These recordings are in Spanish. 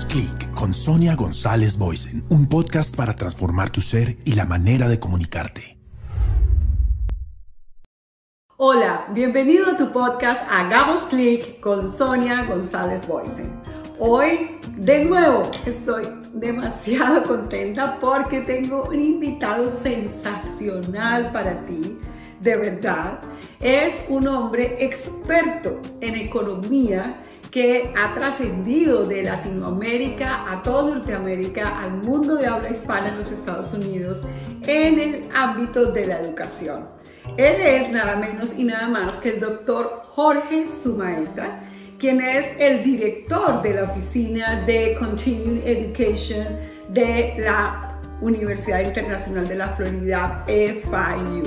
Hagamos clic con Sonia González Boysen, un podcast para transformar tu ser y la manera de comunicarte. Hola, bienvenido a tu podcast Hagamos clic con Sonia González Boysen. Hoy, de nuevo, estoy demasiado contenta porque tengo un invitado sensacional para ti de verdad, es un hombre experto en economía que ha trascendido de Latinoamérica a toda Norteamérica, al mundo de habla hispana en los Estados Unidos, en el ámbito de la educación. Él es nada menos y nada más que el doctor Jorge Sumaeta, quien es el director de la Oficina de Continuing Education de la Universidad Internacional de la Florida, FIU.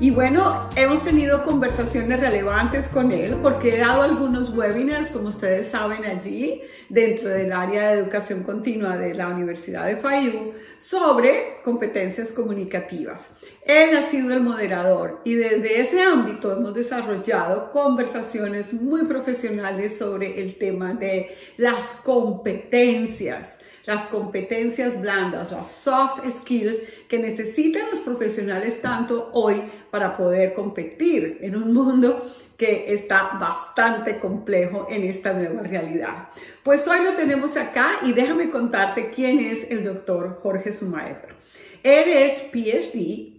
Y bueno, hemos tenido conversaciones relevantes con él porque he dado algunos webinars, como ustedes saben, allí dentro del área de educación continua de la Universidad de FAYU sobre competencias comunicativas. Él ha sido el moderador y desde ese ámbito hemos desarrollado conversaciones muy profesionales sobre el tema de las competencias las competencias blandas, las soft skills que necesitan los profesionales tanto hoy para poder competir en un mundo que está bastante complejo en esta nueva realidad. Pues hoy lo tenemos acá y déjame contarte quién es el doctor Jorge Sumaetro. Él es PhD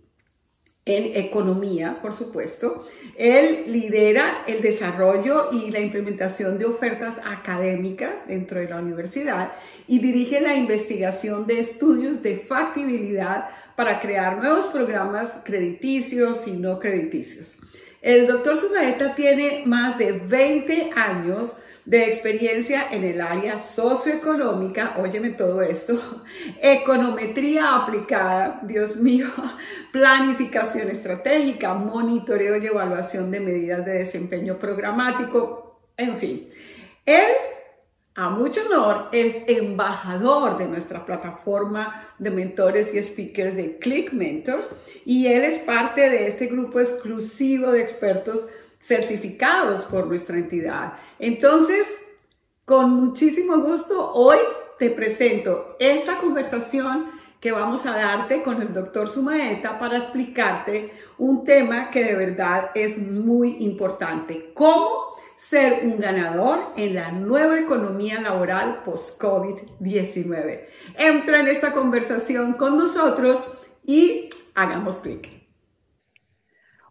en economía, por supuesto. Él lidera el desarrollo y la implementación de ofertas académicas dentro de la universidad y dirige la investigación de estudios de factibilidad para crear nuevos programas crediticios y no crediticios. El doctor Sumaeta tiene más de 20 años de experiencia en el área socioeconómica, óyeme todo esto, econometría aplicada, Dios mío, planificación estratégica, monitoreo y evaluación de medidas de desempeño programático, en fin. Él a mucho honor, es embajador de nuestra plataforma de mentores y speakers de Click Mentors y él es parte de este grupo exclusivo de expertos certificados por nuestra entidad. Entonces, con muchísimo gusto, hoy te presento esta conversación que vamos a darte con el doctor Sumaeta para explicarte un tema que de verdad es muy importante. ¿Cómo ser un ganador en la nueva economía laboral post-COVID-19? Entra en esta conversación con nosotros y hagamos clic.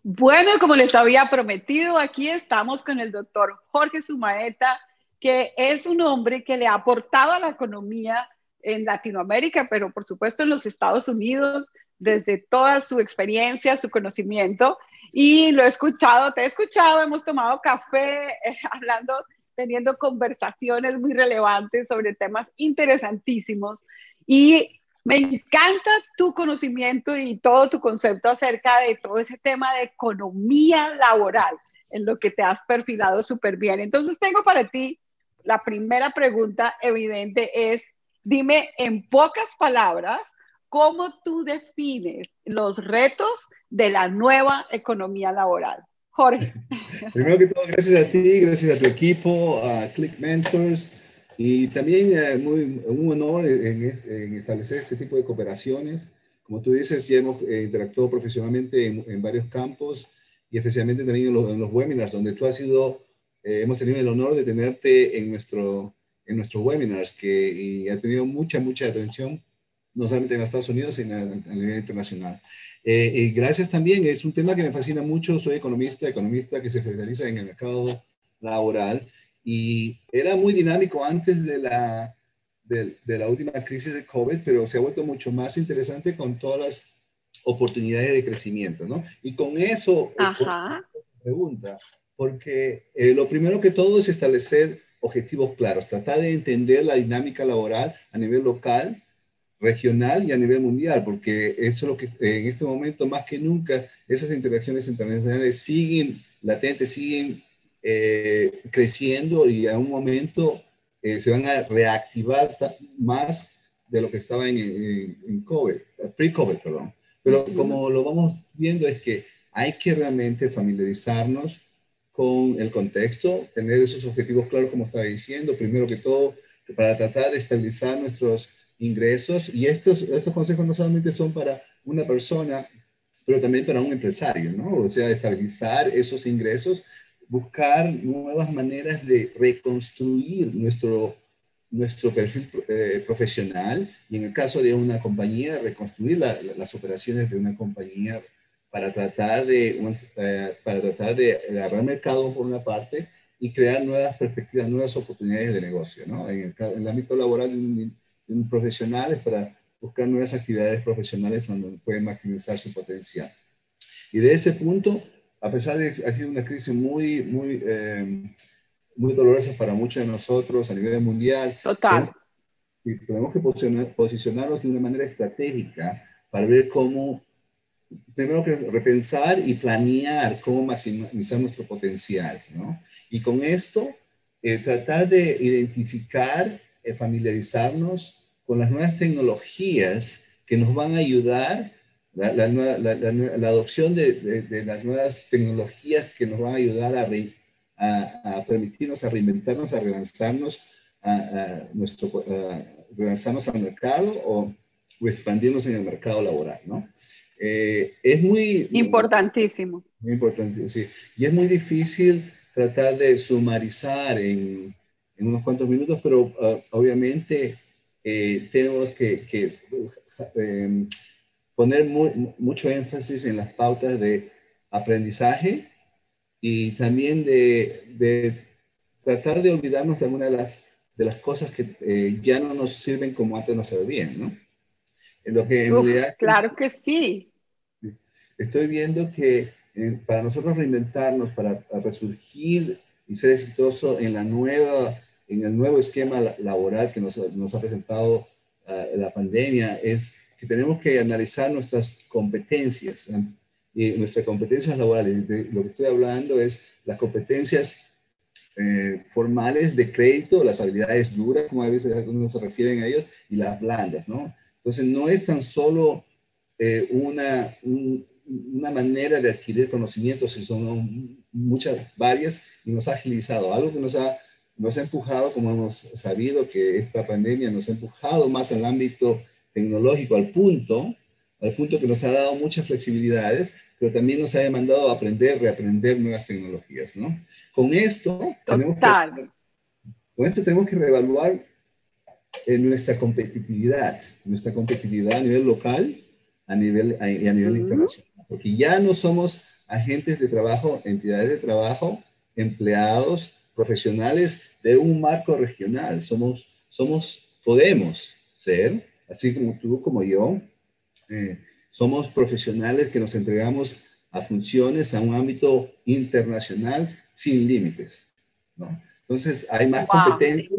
Bueno, como les había prometido, aquí estamos con el doctor Jorge Sumaeta, que es un hombre que le ha aportado a la economía en Latinoamérica, pero por supuesto en los Estados Unidos, desde toda su experiencia, su conocimiento. Y lo he escuchado, te he escuchado, hemos tomado café, eh, hablando, teniendo conversaciones muy relevantes sobre temas interesantísimos. Y me encanta tu conocimiento y todo tu concepto acerca de todo ese tema de economía laboral, en lo que te has perfilado súper bien. Entonces tengo para ti la primera pregunta evidente es, Dime en pocas palabras, ¿cómo tú defines los retos de la nueva economía laboral? Jorge. Primero que todo, gracias a ti, gracias a tu equipo, a Click Mentors y también eh, muy, un honor en, establecer este tipo de cooperaciones. Como tú dices, ya hemos eh, interactuado profesionalmente en, varios campos y especialmente también en los, webinars, donde tú has sido, eh, hemos tenido el honor de tenerte en nuestro en nuestros webinars que y ha tenido mucha, mucha atención, no solamente en los Estados Unidos, sino a, nivel internacional. Eh, y gracias también, es un tema que me fascina mucho, soy economista, economista que se especializa en el mercado laboral y era muy dinámico antes de la, de, la última crisis de COVID, pero se ha vuelto mucho más interesante con todas las oportunidades de crecimiento, ¿no? Y con eso, Ajá. pregunta, porque eh, lo primero que todo es establecer objetivos claros, tratar de entender la dinámica laboral a nivel local, regional y a nivel mundial, porque eso es lo que en este momento más que nunca esas interacciones internacionales siguen latentes, siguen eh, creciendo y a un momento eh, se van a reactivar más de lo que estaba en, en, COVID, pre-COVID, perdón. Pero como lo vamos viendo es que hay que realmente familiarizarnos con el contexto, tener esos objetivos claros, como estaba diciendo. Primero que todo, para tratar de estabilizar nuestros ingresos. Y estos, estos consejos no solamente son para una persona, pero también para un empresario, ¿no? O sea, estabilizar esos ingresos, buscar nuevas maneras de reconstruir nuestro, nuestro perfil eh, profesional y en el caso de una compañía, reconstruir las operaciones de una compañía para tratar de, eh, para tratar de agarrar mercado por una parte y crear nuevas perspectivas, nuevas oportunidades de negocio, ¿no? En el, ámbito laboral de un, profesional es para buscar nuevas actividades profesionales donde pueden maximizar su potencial. Y de ese punto, a pesar de que ha sido una crisis muy, muy, eh, muy dolorosa para muchos de nosotros a nivel mundial, Total. tenemos que posicionarnos de una manera estratégica para ver cómo primero que repensar y planear cómo maximizar nuestro potencial, ¿no? Y con esto, eh, tratar de identificar, eh, familiarizarnos con las nuevas tecnologías que nos van a ayudar, la, la, la, adopción de, de, las nuevas tecnologías que nos van a ayudar a, a, a permitirnos, a reinventarnos, a relanzarnos, a, nuestro, relanzarnos al mercado o, o expandirnos en el mercado laboral, ¿no? Eh, es muy... Importantísimo. Muy importante, sí. Y es muy difícil tratar de sumarizar en, en unos cuantos minutos, pero ah, obviamente eh, tenemos que, que em, poner mucho énfasis en las pautas de aprendizaje y también de, de tratar de olvidarnos de algunas de las, de las cosas que eh, ya no nos sirven como antes nos servían, ¿no? En lo que en realidad, claro que sí. Estoy viendo que eh, para nosotros reinventarnos, para resurgir y ser exitoso en, la nueva, en el nuevo esquema laboral que nos, nos ha presentado uh, la pandemia, es que tenemos que analizar nuestras competencias. Y nuestras competencias laborales, de lo que estoy hablando es las competencias eh, formales de crédito, las habilidades duras, como a veces algunos se refieren a ellos, y las blandas, ¿no? Entonces, no es tan solo eh, una, una manera de adquirir conocimientos, son muchas, varias, y nos ha agilizado, algo que nos ha, nos ha empujado, como hemos sabido, que esta pandemia nos ha empujado más al ámbito tecnológico, al punto, al punto que nos ha dado muchas flexibilidades, pero también nos ha demandado aprender, reaprender nuevas tecnologías, ¿no? Con esto, tenemos que, con esto tenemos que reevaluar en nuestra competitividad, nuestra competitividad a nivel local a nivel, y a nivel internacional, porque ya no somos agentes de trabajo, entidades de trabajo, empleados, profesionales de un marco regional, somos, somos podemos ser, así como tú, como yo, eh, somos profesionales que nos entregamos a funciones a un ámbito internacional sin límites, ¿no? Entonces, hay más competencia,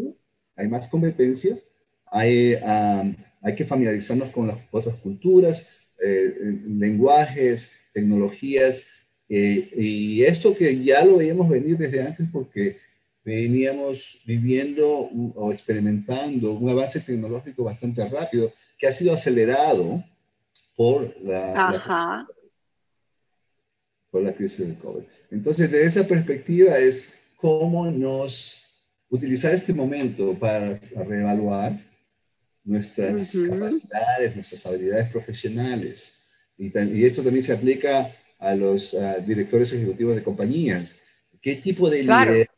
hay más competencia, hay, hay que familiarizarnos con las otras culturas, eh, lenguajes, tecnologías, eh, y esto que ya lo veíamos venir desde antes porque veníamos viviendo o experimentando un avance tecnológico bastante rápido que ha sido acelerado por la, por la crisis del COVID. Entonces, de esa perspectiva es cómo nos utilizar este momento para reevaluar nuestras capacidades, nuestras habilidades profesionales. Y, y, esto también se aplica a los directores ejecutivos de compañías. ¿Qué tipo de liderazgo, por ejemplo,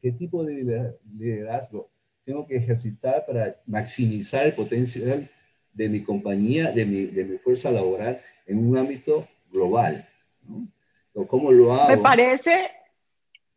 qué tipo de liderazgo tengo que ejercitar para maximizar el potencial de mi compañía, de mi, de mi fuerza laboral en un ámbito global? ¿no? ¿Cómo lo hago? Me parece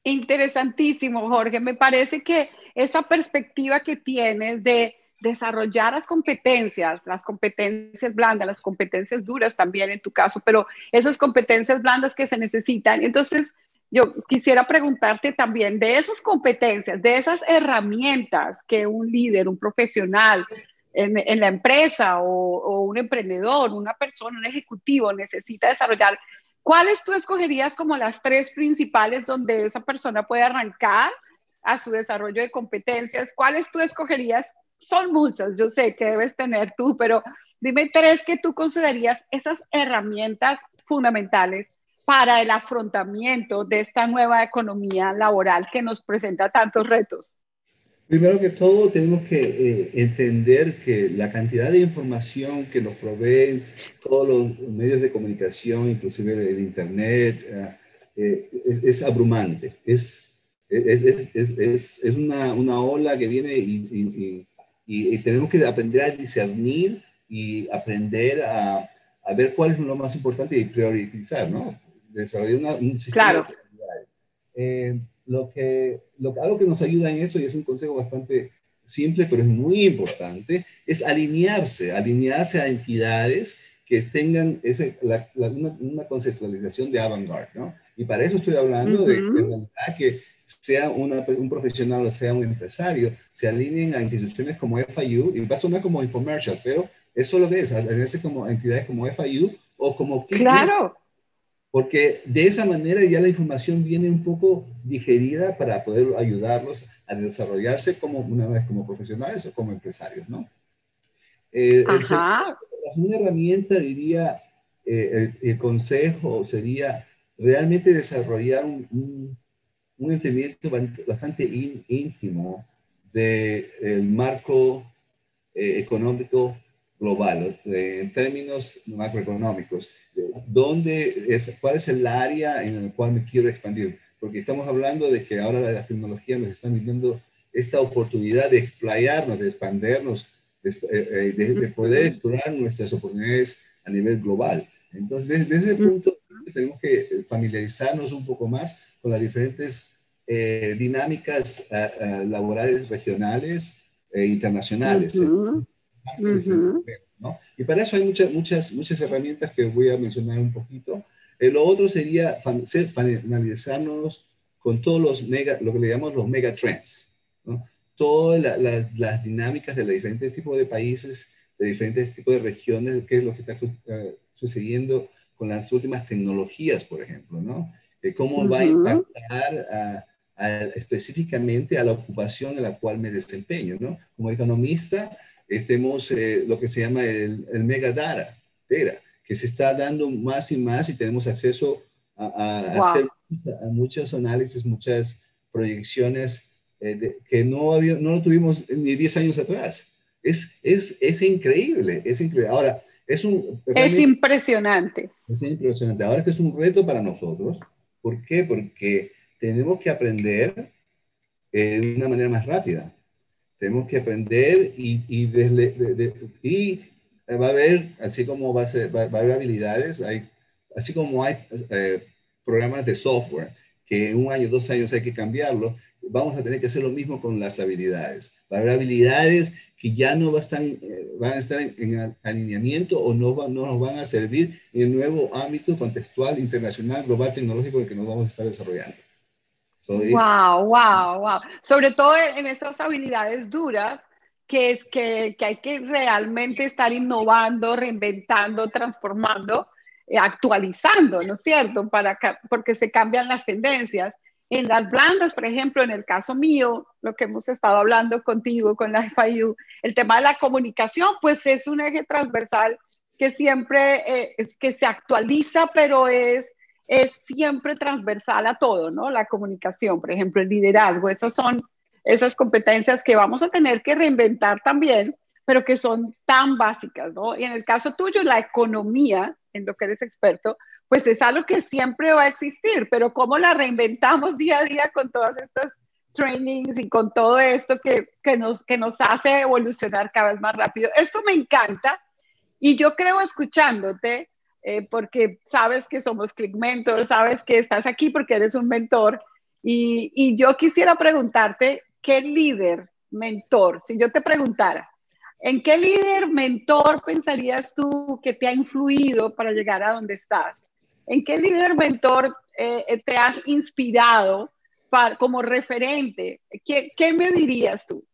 interesantísimo, Jorge. Me parece que esa perspectiva que tienes de desarrollar las competencias, las competencias blandas, las competencias duras también en tu caso, pero esas competencias blandas que se necesitan. Entonces, yo quisiera preguntarte también de esas competencias, de esas herramientas que un líder, un profesional en, la empresa o, o, un emprendedor, una persona, un ejecutivo necesita desarrollar, ¿cuáles tú escogerías como las tres principales donde esa persona puede arrancar a su desarrollo de competencias? ¿Cuáles tú escogerías son muchas, yo sé que debes tener tú, pero dime tres que tú considerarías esas herramientas fundamentales para el afrontamiento de esta nueva economía laboral que nos presenta tantos retos. Primero que todo, tenemos que eh, entender que la cantidad de información que nos proveen todos los medios de comunicación, inclusive el Internet, eh, eh, es, abrumante. Es, es, es una, una, ola que viene y, y, tenemos que aprender a discernir y aprender a, a, ver cuál es lo más importante y priorizar, ¿no? Desarrollar un sistema claro. de lo que, lo, algo que nos ayuda en eso, y es un consejo bastante simple, pero es muy importante, es alinearse, alinearse a entidades que tengan ese, una, conceptualización de avant-garde, ¿no? Y para eso estoy hablando de, que sea un profesional o sea un empresario, se alineen a instituciones como FIU, y va a sonar como infomercial, pero eso es lo que es, a veces como entidades como FIU o como... Claro porque de esa manera ya la información viene un poco digerida para poder ayudarlos a desarrollarse como una vez como profesionales o como empresarios, ¿no? Eh, Ajá. una herramienta, diría, eh, el, consejo sería realmente desarrollar un, un, entendimiento bastante íntimo del marco eh, económico global, en términos macroeconómicos, ¿dónde es, ¿cuál es el área en el cual me quiero expandir? Porque estamos hablando de que ahora las tecnologías nos están dando esta oportunidad de explayarnos, de expandernos, de, eh, eh, poder explorar nuestras oportunidades a nivel global. Entonces, desde, ese punto, tenemos que familiarizarnos un poco más con las diferentes eh, dinámicas laborales regionales e internacionales. Y para eso hay muchas, muchas, muchas herramientas que voy a mencionar un poquito. Eh, lo otro sería familiarizarnos con todos los mega, lo que le llamamos los mega trends, ¿no? todas las dinámicas de los diferentes tipos de países, de diferentes tipos de regiones, qué es lo que está eh, sucediendo con las últimas tecnologías, por ejemplo, ¿no? cómo va a impactar específicamente a la ocupación en la cual me desempeño, ¿no? Como economista, tenemos eh, lo que se llama el, el mega data, que se está dando más y más y tenemos acceso a, hacer a muchos análisis, muchas proyecciones eh, que no, había, no lo tuvimos ni 10 años atrás. Es, es, es increíble, es increíble. Ahora, es un... Es impresionante. Es impresionante. Ahora este es un reto para nosotros. ¿Por qué? Porque tenemos que aprender eh, de una manera más rápida. Tenemos que aprender y, y, desde, y va a haber, así como va a, ser, va, a haber habilidades, hay, así como hay eh, programas de software que en un año, dos años hay que cambiarlo, vamos a tener que hacer lo mismo con las habilidades. Va a haber habilidades que ya no va a estar, eh, van a estar en, alineamiento o no, no nos van a servir en el nuevo ámbito contextual, internacional, global, tecnológico en el que nos vamos a estar desarrollando wow, wow, wow. Sobre todo en esas habilidades duras, que es que, que hay que realmente estar innovando, reinventando, transformando, eh, actualizando, ¿no es cierto? Para, porque se cambian las tendencias. En las blandas, por ejemplo, en el caso mío, lo que hemos estado hablando contigo, con la FIU, el tema de la comunicación, pues es un eje transversal que siempre eh, que se actualiza, pero es es siempre transversal a todo, ¿no? La comunicación, por ejemplo, el liderazgo, esas son esas competencias que vamos a tener que reinventar también, pero que son tan básicas, ¿no? Y en el caso tuyo, la economía, en lo que eres experto, pues es algo que siempre va a existir, pero cómo la reinventamos día a día con todas estas trainings y con todo esto que, que, nos, que nos hace evolucionar cada vez más rápido. Esto me encanta y yo creo escuchándote eh, porque sabes que somos Click Mentor, sabes que estás aquí porque eres un mentor. Y, y yo quisiera preguntarte, ¿qué líder, mentor, si yo te preguntara, ¿en qué líder, mentor pensarías tú que te ha influido para llegar a donde estás? ¿En qué líder, mentor eh, te has inspirado para, como referente? ¿Qué, ¿Qué me dirías tú?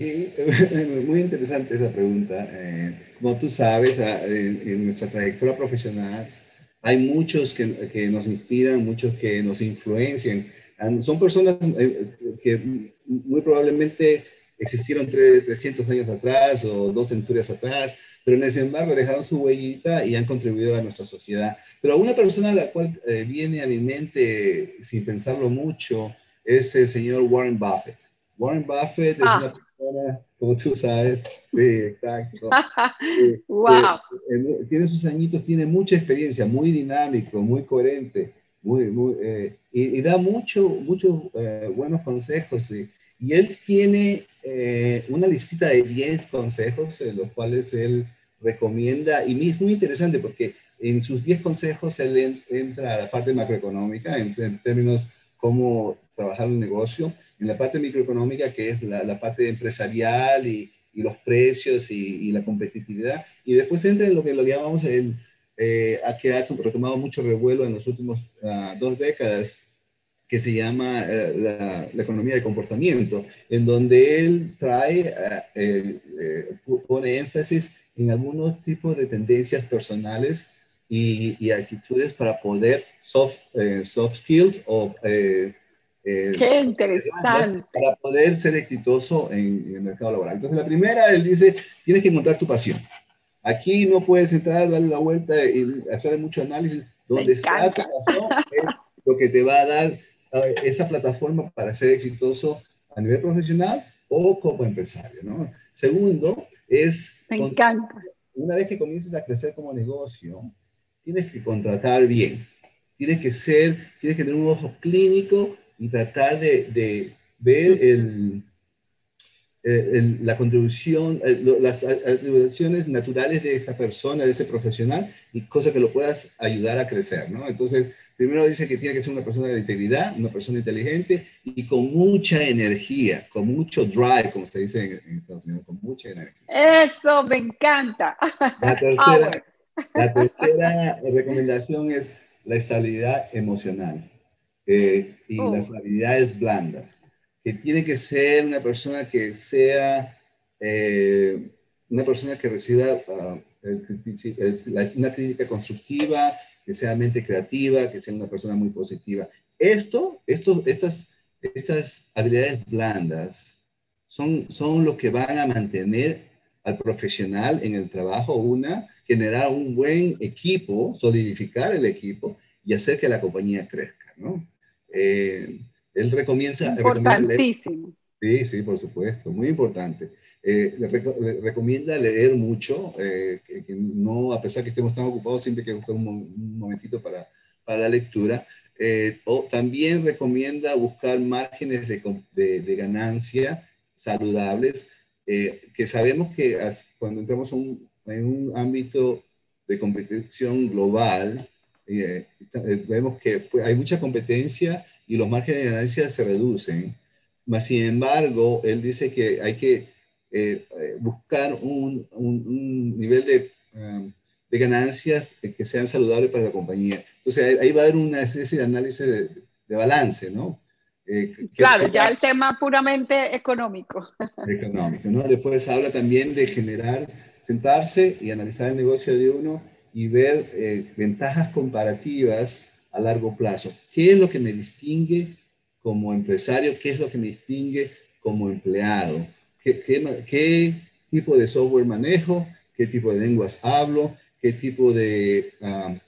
muy interesante esa pregunta. Eh, como tú sabes, en, nuestra trayectoria profesional hay muchos que, que, nos inspiran, muchos que nos influencian. Son personas eh, que muy probablemente existieron 300 años atrás o dos centurias atrás, pero sin embargo dejaron su huellita y han contribuido a nuestra sociedad. Pero una persona a la cual eh, viene a mi mente sin pensarlo mucho es el señor Warren Buffett. Warren Buffett es ah. una persona, como tú sabes, sí, exacto. wow. tiene sus añitos, tiene mucha experiencia, muy dinámico, muy coherente, muy, muy, eh, y, da mucho, muchos eh, buenos consejos. Y, y él tiene eh, una listita de 10 consejos en los cuales él recomienda, y es muy interesante porque en sus 10 consejos él entra a la parte macroeconómica, en, términos cómo trabajar un negocio, en la parte microeconómica, que es la, parte empresarial y, los precios y, la competitividad, y después entra en lo que lo llamamos el, eh, que ha retomado mucho revuelo en los últimos ah, dos décadas, que se llama eh, la, economía de comportamiento, en donde él trae, eh, eh, pone énfasis en algunos tipos de tendencias personales y, actitudes para poder soft, soft skills o... Qué interesante. Para poder ser exitoso en, el mercado laboral. Entonces, la primera, él dice, tienes que encontrar tu pasión. Aquí no puedes entrar, darle la vuelta y hacer mucho análisis. Donde está tu pasión es lo que te va a dar esa plataforma para ser exitoso a nivel profesional o como empresario, ¿no? Segundo, es... Me encanta. Una vez que comiences a crecer como negocio, tienes que contratar bien. Tienes que ser, tienes que tener un ojo clínico y tratar de, de ver el, eh, la contribución, eh, las atribuciones naturales de esta persona, de ese profesional, y cosas que lo puedas ayudar a crecer, ¿no? Entonces, primero dice que tiene que ser una persona de integridad, una persona inteligente y con mucha energía, con mucho drive, como se dice en, Estados Unidos, con mucha energía. Eso, me encanta. La tercera, la tercera recomendación es la estabilidad emocional eh, y oh. las habilidades blandas que tiene que ser una persona que sea eh, una persona que reciba ah, una crítica constructiva, que sea mente creativa, que sea una persona muy positiva. Esto, esto estas, estas habilidades blandas son, son lo que van a mantener al profesional en el trabajo, una, generar un buen equipo, solidificar el equipo y hacer que la compañía crezca, ¿no? Eh, él recomienza... Importantísimo. sí, sí, por supuesto, muy importante. Eh, le, recomienda leer mucho, eh, que, no, a pesar que estemos tan ocupados, siempre hay que buscar un, momentito para, para, la lectura. Eh, o también recomienda buscar márgenes de, de, ganancia saludables, que sabemos que cuando entramos en un ámbito de competición global, vemos que pues, hay mucha competencia y los márgenes de ganancia se reducen. Mas, sin embargo, él dice que hay que eh, eh, buscar un, un, nivel de, um, de, ganancias que sean saludables para la compañía. Entonces, ahí va a haber una especie de análisis de, balance, ¿no? Eh, claro, ya el tema puramente económico. Económico, ¿no? Después habla también de generar, sentarse y analizar el negocio de uno y ver ventajas comparativas a largo plazo. ¿Qué es lo que me distingue como empresario? ¿Qué es lo que me distingue como empleado? ¿Qué, qué, tipo de software manejo? ¿Qué tipo de lenguas hablo? ¿Qué tipo de, um,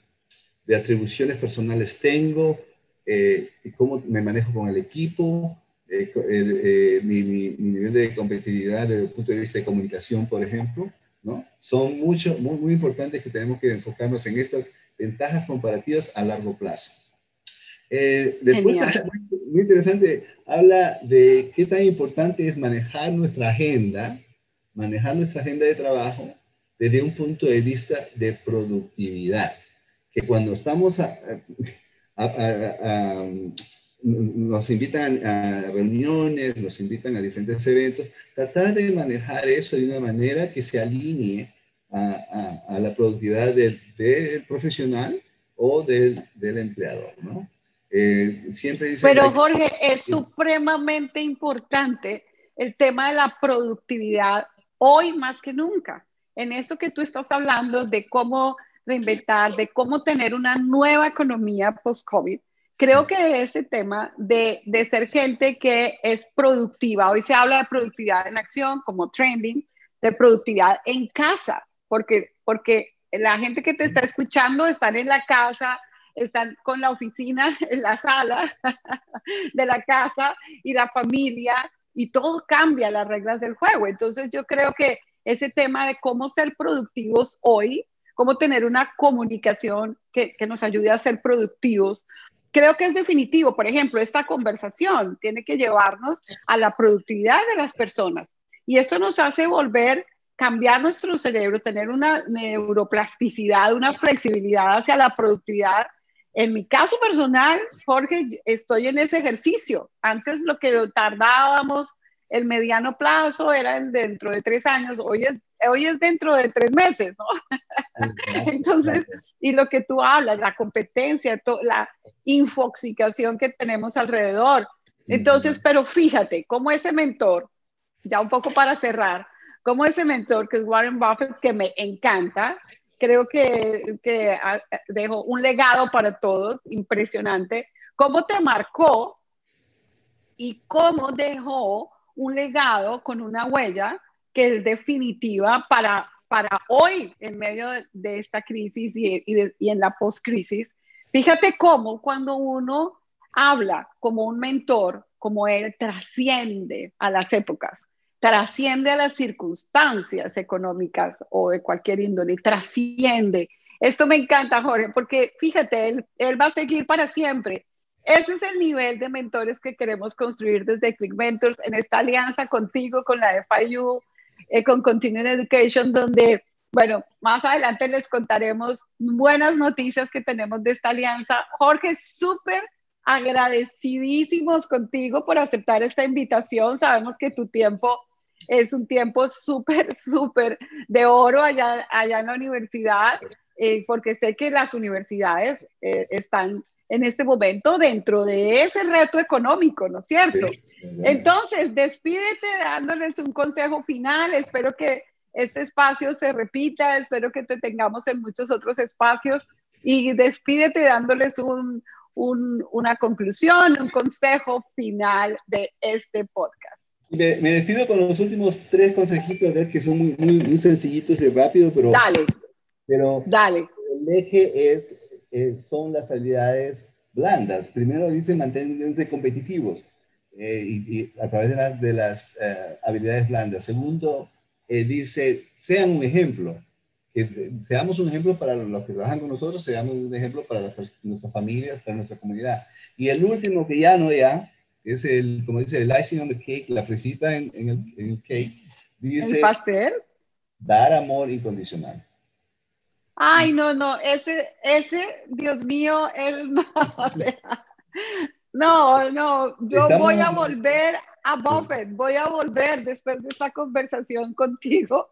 de atribuciones personales tengo? Eh, ¿Cómo me manejo con el equipo? Eh, eh, mi, mi, nivel de competitividad desde el punto de vista de comunicación, por ejemplo, ¿no? Son mucho, muy, muy importantes que tenemos que enfocarnos en estas ventajas comparativas a largo plazo. Eh, después, muy, interesante, habla de qué tan importante es manejar nuestra agenda, manejar nuestra agenda de trabajo desde un punto de vista de productividad. Que cuando estamos a, nos invitan a reuniones, nos invitan a diferentes eventos, tratar de manejar eso de una manera que se alinee a, la productividad del, profesional o del, del empleador, ¿no? Eh, siempre dice Pero Jorge, es supremamente importante el tema de la productividad hoy más que nunca. En esto que tú estás hablando de cómo reinventar, de cómo tener una nueva economía post-COVID, creo que ese tema de, de, ser gente que es productiva, hoy se habla de productividad en acción como trending, de productividad en casa, porque, porque la gente que te está escuchando están en la casa, están con la oficina en la sala de la casa y la familia y todo cambia las reglas del juego. Entonces yo creo que ese tema de cómo ser productivos hoy, cómo tener una comunicación que, que nos ayude a ser productivos, creo que es definitivo. Por ejemplo, esta conversación tiene que llevarnos a la productividad de las personas. Y esto nos hace volver, cambiar nuestro cerebro, tener una neuroplasticidad, una flexibilidad hacia la productividad. En mi caso personal, Jorge, estoy en ese ejercicio. Antes lo que tardábamos el mediano plazo era dentro de tres años, hoy es, hoy es dentro de tres meses, ¿no? Entonces, y lo que tú hablas, la competencia, la infoxicación que tenemos alrededor. Entonces, pero fíjate, como ese mentor, ya un poco para cerrar, como ese mentor que es Warren Buffett, que me encanta, creo que, que dejó un legado para todos, impresionante, cómo te marcó y cómo dejó un legado con una huella que es definitiva para, para hoy en medio de, esta crisis y, y, en la post-crisis. Fíjate cómo cuando uno habla como un mentor, como él, trasciende a las épocas, trasciende a las circunstancias económicas o de cualquier índole, trasciende. Esto me encanta, Jorge, porque fíjate, él, él va a seguir para siempre ese es el nivel de mentores que queremos construir desde Click Mentors en esta alianza contigo, con la FIU, eh, con Continuing Education, donde, bueno, más adelante les contaremos buenas noticias que tenemos de esta alianza. Jorge, súper agradecidísimos contigo por aceptar esta invitación. Sabemos que tu tiempo es un tiempo súper, súper de oro allá, allá en la universidad, eh, porque sé que las universidades eh, están en este momento dentro de ese reto económico, ¿no es cierto? Entonces, despídete dándoles un consejo final. Espero que este espacio se repita, espero que te tengamos en muchos otros espacios y despídete dándoles un, una conclusión, un consejo final de este podcast. Me, despido con los últimos tres consejitos de que son muy, muy, muy sencillitos y rápidos, pero... Dale. Pero Dale. el eje es eh, son las habilidades blandas. Primero dice mantenerse competitivos eh, y, a través de, las eh, habilidades blandas. Segundo, dice, sean un ejemplo. Que seamos un ejemplo para los que trabajan con nosotros, seamos un ejemplo para nuestras familias, para nuestra comunidad. Y el último que ya no ya, es el, como dice, el icing on the cake, la fresita en, el, cake. Dice, ¿El pastel? Dar amor incondicional. Ay, no, no, ese, ese, Dios mío, él no. No, no, yo voy a volver a Buffett, voy a volver después de esta conversación contigo,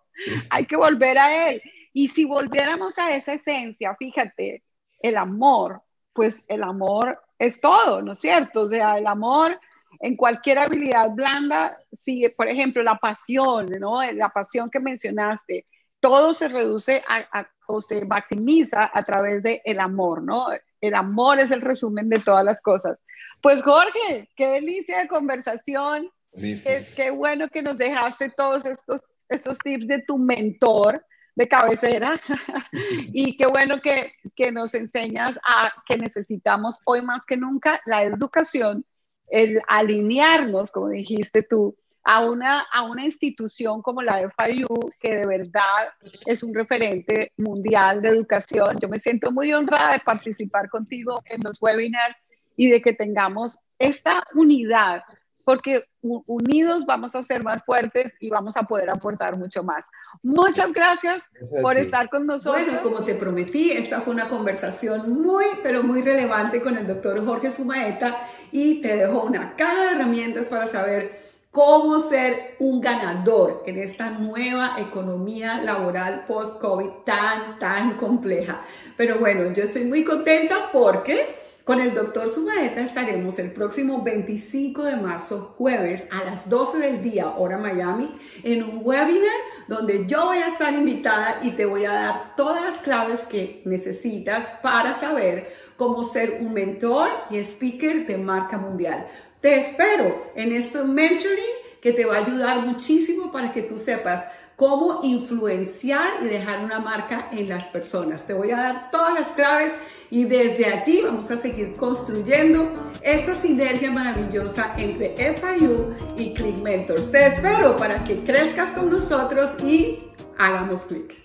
hay que volver a él. Y si volviéramos a esa esencia, fíjate, el amor, pues el amor es todo, ¿no es cierto? O sea, el amor en cualquier habilidad blanda, si por ejemplo la pasión, ¿no? La pasión que mencionaste, todo se reduce a, o se maximiza a través del el amor, ¿no? El amor es el resumen de todas las cosas. Pues Jorge, qué delicia de conversación. Qué, bueno que nos dejaste todos estos, estos tips de tu mentor de cabecera y qué bueno que, que nos enseñas a que necesitamos hoy más que nunca la educación, el alinearnos, como dijiste tú, a una, a una institución como la FIU, que de verdad es un referente mundial de educación. Yo me siento muy honrada de participar contigo en los webinars y de que tengamos esta unidad, porque unidos vamos a ser más fuertes y vamos a poder aportar mucho más. Muchas gracias por estar con nosotros. Bueno, como te prometí, esta fue una conversación muy, pero muy relevante con el doctor Jorge Sumaeta y te dejo una caja de herramientas para saber cómo ser un ganador en esta nueva economía laboral post-COVID tan, tan compleja. Pero bueno, yo estoy muy contenta porque con el doctor Sumaeta estaremos el próximo 25 de marzo, jueves, a las 12 del día, hora Miami, en un webinar donde yo voy a estar invitada y te voy a dar todas las claves que necesitas para saber cómo ser un mentor y speaker de marca mundial. Te espero en este mentoring que te va a ayudar muchísimo para que tú sepas cómo influenciar y dejar una marca en las personas. Te voy a dar todas las claves y desde allí vamos a seguir construyendo esta sinergia maravillosa entre FIU y Click Mentors. Te espero para que crezcas con nosotros y hagamos clic.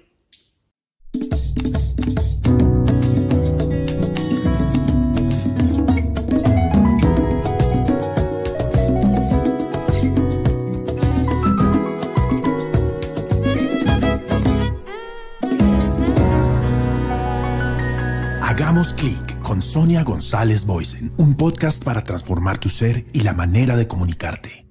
Hagamos clic con Sonia González Boysen, un podcast para transformar tu ser y la manera de comunicarte.